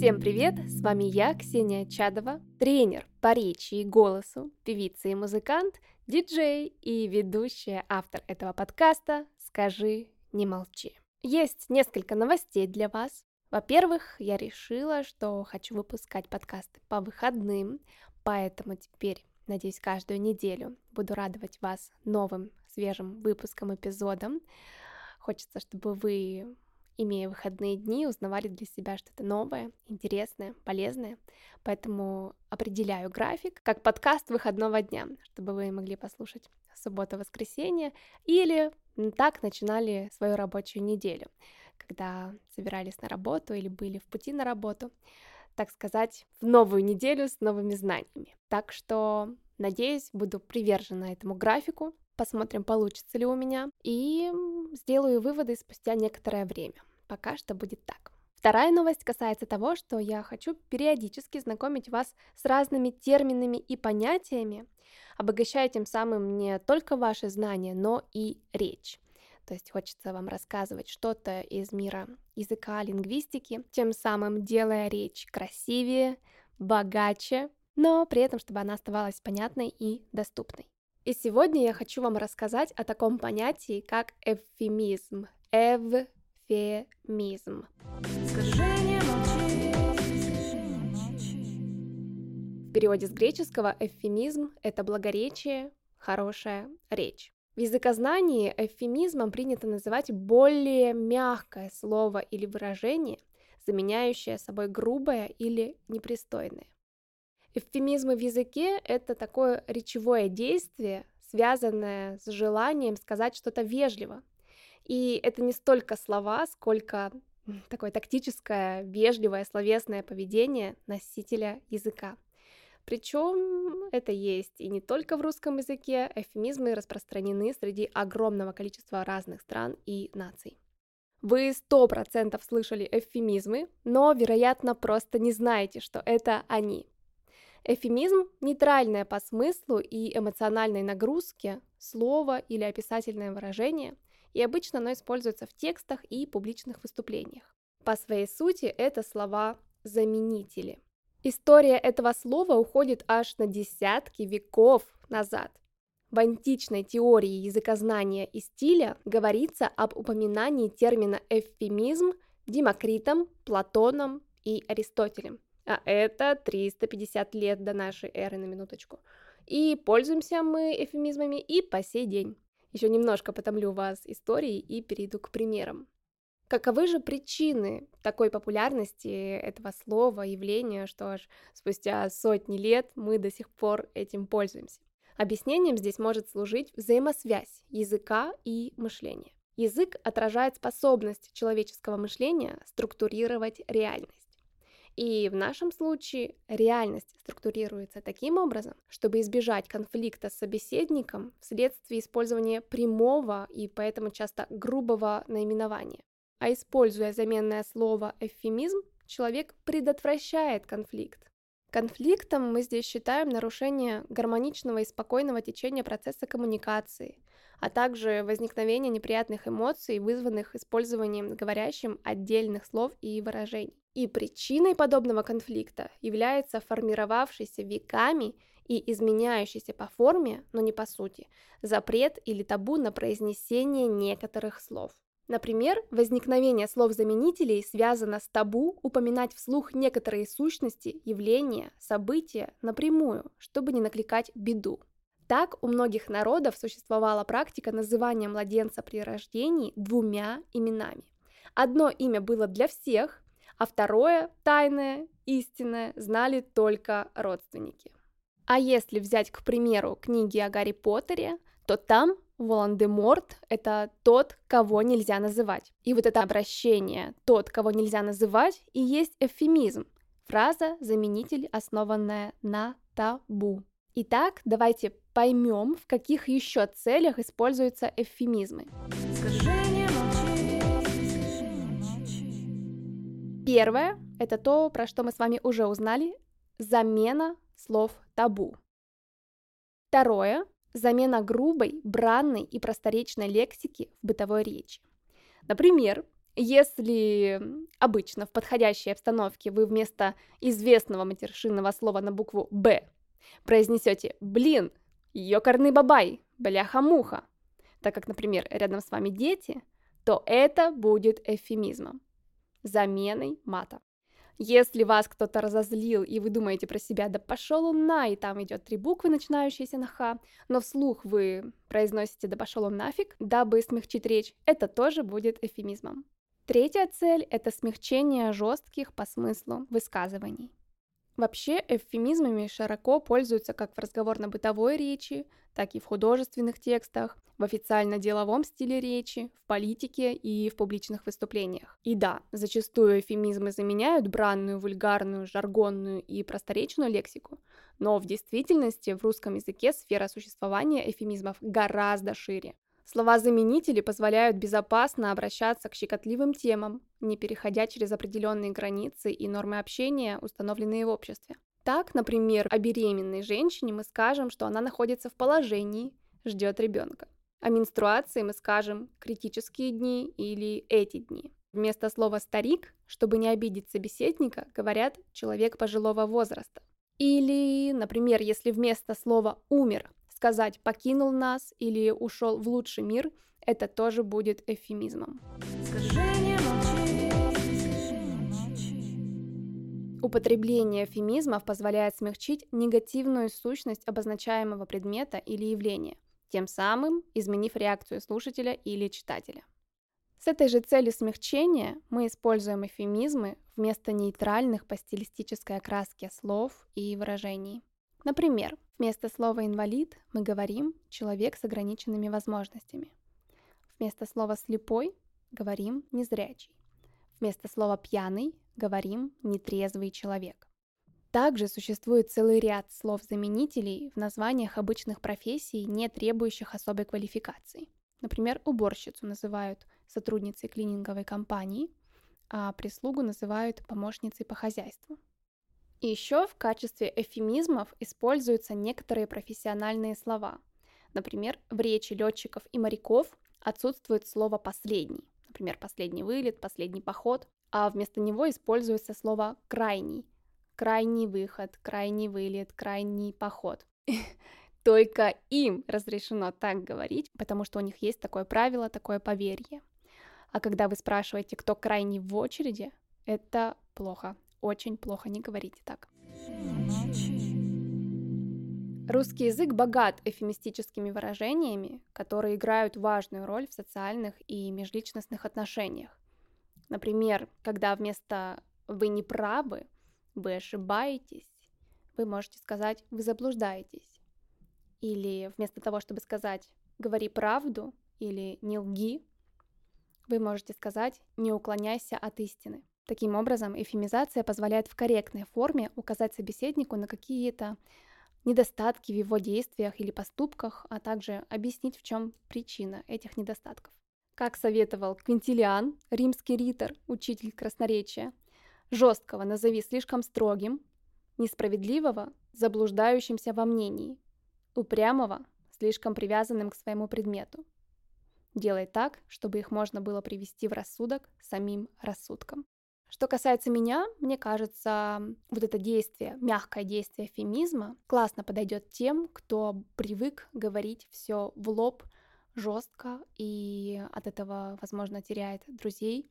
Всем привет! С вами я, Ксения Чадова, тренер по речи и голосу, певица и музыкант, диджей и ведущая автор этого подкаста «Скажи, не молчи». Есть несколько новостей для вас. Во-первых, я решила, что хочу выпускать подкасты по выходным, поэтому теперь, надеюсь, каждую неделю буду радовать вас новым свежим выпуском, эпизодом. Хочется, чтобы вы имея выходные дни, узнавали для себя что-то новое, интересное, полезное. Поэтому определяю график как подкаст выходного дня, чтобы вы могли послушать субботу-воскресенье или так начинали свою рабочую неделю, когда собирались на работу или были в пути на работу, так сказать, в новую неделю с новыми знаниями. Так что, надеюсь, буду привержена этому графику, посмотрим, получится ли у меня, и сделаю выводы спустя некоторое время. Пока что будет так. Вторая новость касается того, что я хочу периодически знакомить вас с разными терминами и понятиями, обогащая тем самым не только ваши знания, но и речь. То есть хочется вам рассказывать что-то из мира языка, лингвистики, тем самым делая речь красивее, богаче, но при этом, чтобы она оставалась понятной и доступной. И сегодня я хочу вам рассказать о таком понятии, как эвфемизм. Эв эвфемизм. В переводе с греческого эвфемизм – это благоречие, хорошая речь. В языкознании эвфемизмом принято называть более мягкое слово или выражение, заменяющее собой грубое или непристойное. Эвфемизмы в языке – это такое речевое действие, связанное с желанием сказать что-то вежливо, и это не столько слова, сколько такое тактическое, вежливое, словесное поведение носителя языка. Причем это есть и не только в русском языке, эвфемизмы распространены среди огромного количества разных стран и наций. Вы сто процентов слышали эвфемизмы, но, вероятно, просто не знаете, что это они. Эвфемизм – нейтральное по смыслу и эмоциональной нагрузке слово или описательное выражение – и обычно оно используется в текстах и публичных выступлениях. По своей сути это слова-заменители. История этого слова уходит аж на десятки веков назад. В античной теории языкознания и стиля говорится об упоминании термина эвфемизм Демокритом, Платоном и Аристотелем. А это 350 лет до нашей эры на минуточку. И пользуемся мы эвфемизмами и по сей день. Еще немножко потомлю вас историей и перейду к примерам. Каковы же причины такой популярности этого слова, явления, что аж спустя сотни лет мы до сих пор этим пользуемся? Объяснением здесь может служить взаимосвязь языка и мышления. Язык отражает способность человеческого мышления структурировать реальность. И в нашем случае реальность структурируется таким образом, чтобы избежать конфликта с собеседником вследствие использования прямого и поэтому часто грубого наименования. А используя заменное слово эвфемизм, человек предотвращает конфликт. Конфликтом мы здесь считаем нарушение гармоничного и спокойного течения процесса коммуникации, а также возникновение неприятных эмоций, вызванных использованием говорящим отдельных слов и выражений. И причиной подобного конфликта является формировавшийся веками и изменяющийся по форме, но не по сути, запрет или табу на произнесение некоторых слов. Например, возникновение слов-заменителей связано с табу упоминать вслух некоторые сущности, явления, события напрямую, чтобы не накликать беду. Так у многих народов существовала практика называния младенца при рождении двумя именами. Одно имя было для всех, а второе, тайное, истинное, знали только родственники. А если взять, к примеру, книги о Гарри Поттере, то там Волан-де-Морт — это тот, кого нельзя называть. И вот это обращение «тот, кого нельзя называть» и есть эвфемизм. Фраза «заменитель», основанная на табу. Итак, давайте поймем, в каких еще целях используются эвфемизмы. Скажи Первое – это то, про что мы с вами уже узнали – замена слов табу. Второе – замена грубой, бранной и просторечной лексики в бытовой речи. Например, Если обычно в подходящей обстановке вы вместо известного матершинного слова на букву «Б» произнесете «блин», «ёкарный бабай», «бляха-муха», так как, например, рядом с вами дети, то это будет эвфемизмом, заменой мата. Если вас кто-то разозлил, и вы думаете про себя, да пошел он на, и там идет три буквы, начинающиеся на х, но вслух вы произносите да пошел он нафиг, дабы смягчить речь, это тоже будет эвфемизмом. Третья цель – это смягчение жестких по смыслу высказываний. Вообще эвфемизмами широко пользуются как в разговорно-бытовой речи, так и в художественных текстах, в официально-деловом стиле речи, в политике и в публичных выступлениях. И да, зачастую эвфемизмы заменяют бранную, вульгарную, жаргонную и просторечную лексику, но в действительности в русском языке сфера существования эвфемизмов гораздо шире. Слова-заменители позволяют безопасно обращаться к щекотливым темам, не переходя через определенные границы и нормы общения, установленные в обществе. Так, например, о беременной женщине мы скажем, что она находится в положении, ждет ребенка. О менструации мы скажем критические дни или эти дни. Вместо слова «старик», чтобы не обидеть собеседника, говорят «человек пожилого возраста». Или, например, если вместо слова «умер» сказать «покинул нас» или «ушел в лучший мир», это тоже будет эвфемизмом. Употребление эвфемизмов позволяет смягчить негативную сущность обозначаемого предмета или явления, тем самым изменив реакцию слушателя или читателя. С этой же целью смягчения мы используем эвфемизмы вместо нейтральных по стилистической окраске слов и выражений. Например, вместо слова «инвалид» мы говорим «человек с ограниченными возможностями». Вместо слова «слепой» говорим «незрячий». Вместо слова «пьяный» говорим «нетрезвый человек». Также существует целый ряд слов-заменителей в названиях обычных профессий, не требующих особой квалификации. Например, уборщицу называют сотрудницей клининговой компании, а прислугу называют помощницей по хозяйству. И еще в качестве эвфемизмов используются некоторые профессиональные слова. Например, в речи летчиков и моряков отсутствует слово «последний», например, «последний вылет», «последний поход», а вместо него используется слово «крайний», «крайний выход», «крайний вылет», «крайний поход». Только им разрешено так говорить, потому что у них есть такое правило, такое поверье. А когда вы спрашиваете, кто крайний в очереди, это плохо очень плохо, не говорите так. Русский язык богат эфемистическими выражениями, которые играют важную роль в социальных и межличностных отношениях. Например, когда вместо «вы не правы», «вы ошибаетесь», вы можете сказать «вы заблуждаетесь». Или вместо того, чтобы сказать «говори правду» или «не лги», вы можете сказать «не уклоняйся от истины». Таким образом, эфемизация позволяет в корректной форме указать собеседнику на какие-то недостатки в его действиях или поступках, а также объяснить, в чем причина этих недостатков. Как советовал Квинтилиан, римский ритор, учитель красноречия, жесткого назови слишком строгим, несправедливого – заблуждающимся во мнении, упрямого – слишком привязанным к своему предмету. Делай так, чтобы их можно было привести в рассудок самим рассудком. Что касается меня, мне кажется, вот это действие, мягкое действие фемизма классно подойдет тем, кто привык говорить все в лоб, жестко, и от этого, возможно, теряет друзей.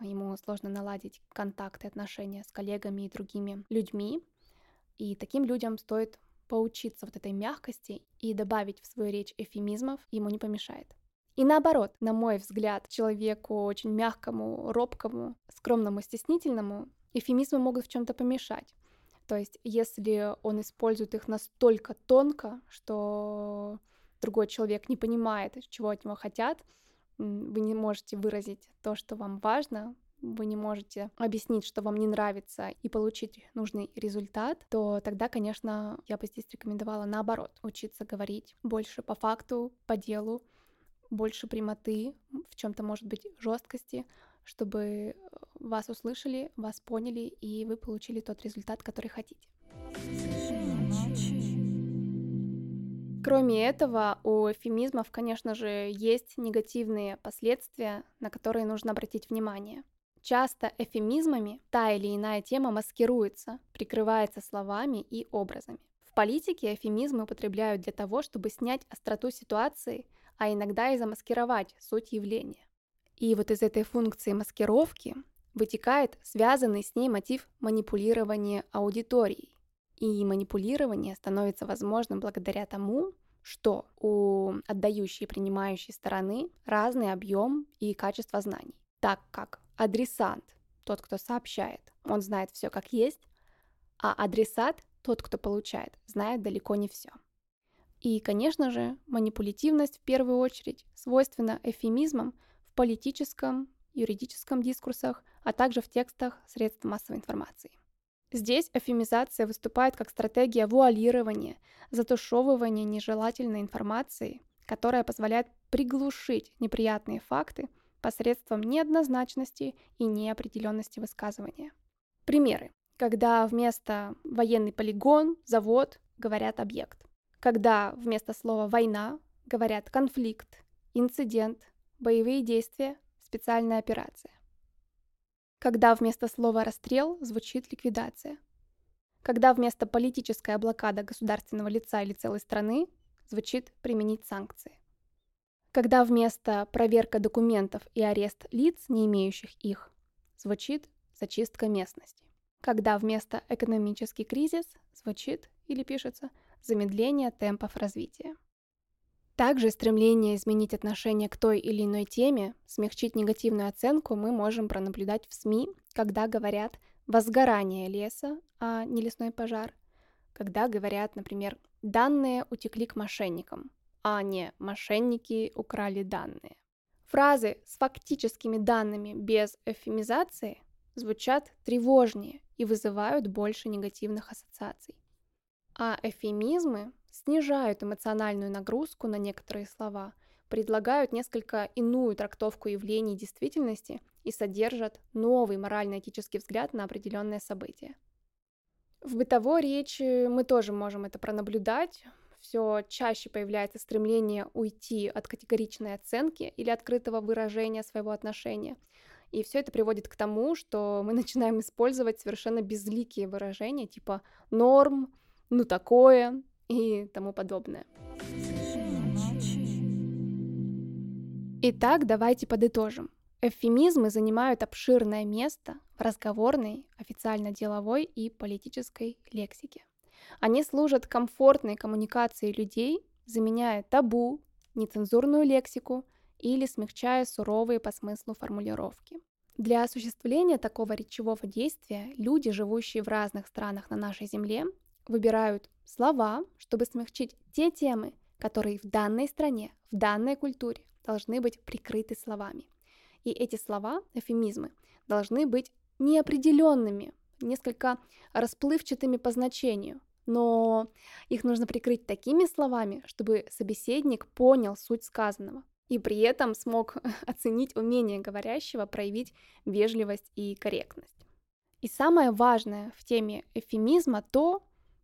Ему сложно наладить контакты, отношения с коллегами и другими людьми. И таким людям стоит поучиться вот этой мягкости и добавить в свою речь эфемизмов ему не помешает. И наоборот, на мой взгляд, человеку очень мягкому, робкому, скромному, стеснительному, эфемизмы могут в чем-то помешать. То есть, если он использует их настолько тонко, что другой человек не понимает, чего от него хотят, вы не можете выразить то, что вам важно, вы не можете объяснить, что вам не нравится, и получить нужный результат, то тогда, конечно, я бы здесь рекомендовала наоборот, учиться говорить больше по факту, по делу, больше прямоты, в чем-то может быть жесткости, чтобы вас услышали, вас поняли, и вы получили тот результат, который хотите. Кроме этого, у эфемизмов, конечно же, есть негативные последствия, на которые нужно обратить внимание. Часто эфемизмами та или иная тема маскируется, прикрывается словами и образами. В политике эфемизмы употребляют для того, чтобы снять остроту ситуации, а иногда и замаскировать суть явления. И вот из этой функции маскировки вытекает связанный с ней мотив манипулирования аудиторией. И манипулирование становится возможным благодаря тому, что у отдающей и принимающей стороны разный объем и качество знаний, так как адресант, тот, кто сообщает, он знает все как есть, а адресат, тот, кто получает, знает далеко не все. И, конечно же, манипулятивность в первую очередь свойственна эфемизмам в политическом, юридическом дискурсах, а также в текстах средств массовой информации. Здесь эфемизация выступает как стратегия вуалирования, затушевывания нежелательной информации, которая позволяет приглушить неприятные факты посредством неоднозначности и неопределенности высказывания. Примеры. Когда вместо военный полигон, завод говорят объект. Когда вместо слова война говорят конфликт, инцидент, боевые действия, специальная операция. Когда вместо слова расстрел звучит ликвидация. Когда вместо политическая блокада государственного лица или целой страны звучит применить санкции когда вместо проверка документов и арест лиц, не имеющих их, звучит зачистка местности. Когда вместо экономический кризис звучит или пишется замедление темпов развития. Также стремление изменить отношение к той или иной теме, смягчить негативную оценку мы можем пронаблюдать в СМИ, когда говорят «возгорание леса», а не лесной пожар, когда говорят, например, «данные утекли к мошенникам», а не мошенники украли данные. Фразы с фактическими данными без эвфемизации звучат тревожнее и вызывают больше негативных ассоциаций. А эвфемизмы снижают эмоциональную нагрузку на некоторые слова, предлагают несколько иную трактовку явлений действительности и содержат новый морально-этический взгляд на определенное событие. В бытовой речи мы тоже можем это пронаблюдать все чаще появляется стремление уйти от категоричной оценки или открытого выражения своего отношения. И все это приводит к тому, что мы начинаем использовать совершенно безликие выражения типа норм, ну такое и тому подобное. Итак, давайте подытожим. Эвфемизмы занимают обширное место в разговорной, официально-деловой и политической лексике. Они служат комфортной коммуникации людей, заменяя табу, нецензурную лексику или смягчая суровые по смыслу формулировки. Для осуществления такого речевого действия люди, живущие в разных странах на нашей земле, выбирают слова, чтобы смягчить те темы, которые в данной стране, в данной культуре должны быть прикрыты словами. И эти слова, эфемизмы, должны быть неопределенными, несколько расплывчатыми по значению, но их нужно прикрыть такими словами, чтобы собеседник понял суть сказанного и при этом смог оценить умение говорящего проявить вежливость и корректность. И самое важное в теме эфемизма то,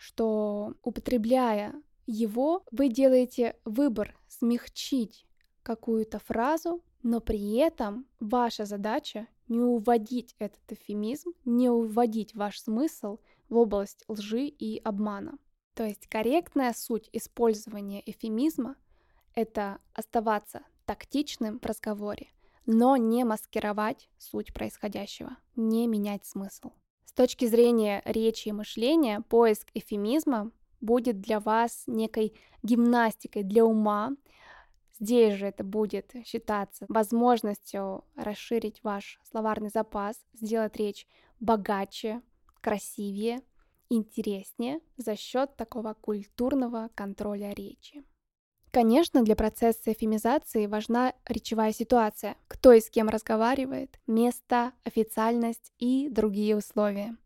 что употребляя его, вы делаете выбор смягчить какую-то фразу, но при этом ваша задача не уводить этот эфемизм, не уводить ваш смысл в область лжи и обмана. То есть корректная суть использования эфемизма — это оставаться тактичным в разговоре, но не маскировать суть происходящего, не менять смысл. С точки зрения речи и мышления, поиск эфемизма будет для вас некой гимнастикой для ума. Здесь же это будет считаться возможностью расширить ваш словарный запас, сделать речь богаче, красивее, интереснее за счет такого культурного контроля речи. Конечно, для процесса эфемизации важна речевая ситуация, кто и с кем разговаривает, место, официальность и другие условия.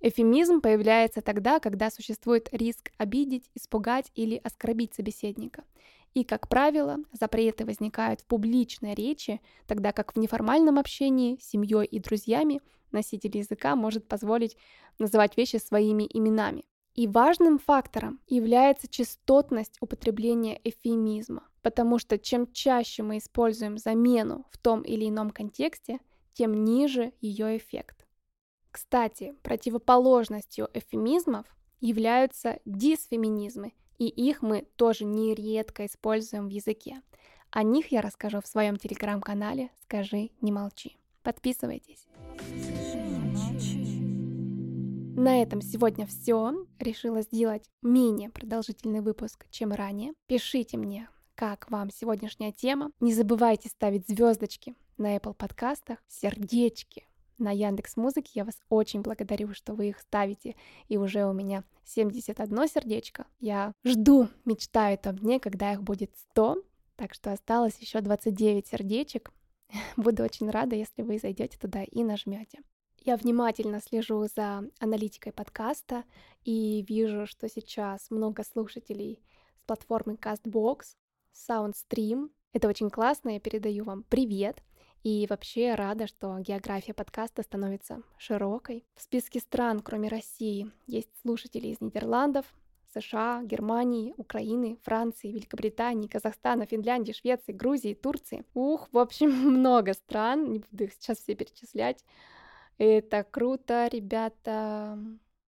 Эфемизм появляется тогда, когда существует риск обидеть, испугать или оскорбить собеседника. И, как правило, запреты возникают в публичной речи, тогда как в неформальном общении с семьей и друзьями носитель языка может позволить называть вещи своими именами. И важным фактором является частотность употребления эфемизма, потому что чем чаще мы используем замену в том или ином контексте, тем ниже ее эффект. Кстати, противоположностью эфемизмов являются дисфеминизмы, и их мы тоже нередко используем в языке. О них я расскажу в своем телеграм-канале «Скажи, не молчи». Подписывайтесь. На этом сегодня все. Решила сделать менее продолжительный выпуск, чем ранее. Пишите мне, как вам сегодняшняя тема. Не забывайте ставить звездочки на Apple подкастах, сердечки на Яндекс Музыке. Я вас очень благодарю, что вы их ставите. И уже у меня 71 сердечко. Я жду, мечтаю о том дне, когда их будет 100. Так что осталось еще 29 сердечек. Буду очень рада, если вы зайдете туда и нажмете. Я внимательно слежу за аналитикой подкаста и вижу, что сейчас много слушателей с платформы CastBox, SoundStream. Это очень классно, я передаю вам привет. И вообще рада, что география подкаста становится широкой. В списке стран, кроме России, есть слушатели из Нидерландов, США, Германии, Украины, Франции, Великобритании, Казахстана, Финляндии, Швеции, Грузии, Турции. Ух, в общем, много стран, не буду их сейчас все перечислять. Это круто, ребята.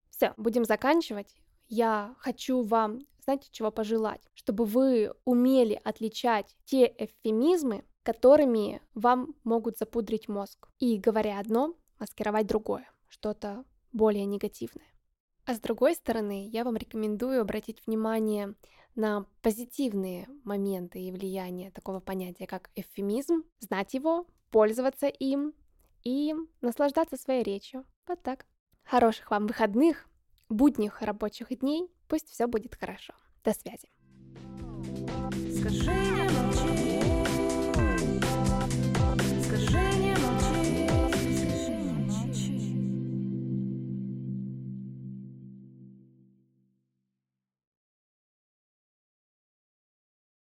Все, будем заканчивать. Я хочу вам, знаете, чего пожелать? Чтобы вы умели отличать те эвфемизмы, которыми вам могут запудрить мозг. И, говоря одно, маскировать другое, что-то более негативное. А с другой стороны, я вам рекомендую обратить внимание на позитивные моменты и влияния такого понятия, как эвфемизм, знать его, пользоваться им и наслаждаться своей речью. Вот так. Хороших вам выходных, будних рабочих дней. Пусть все будет хорошо. До связи. Скажи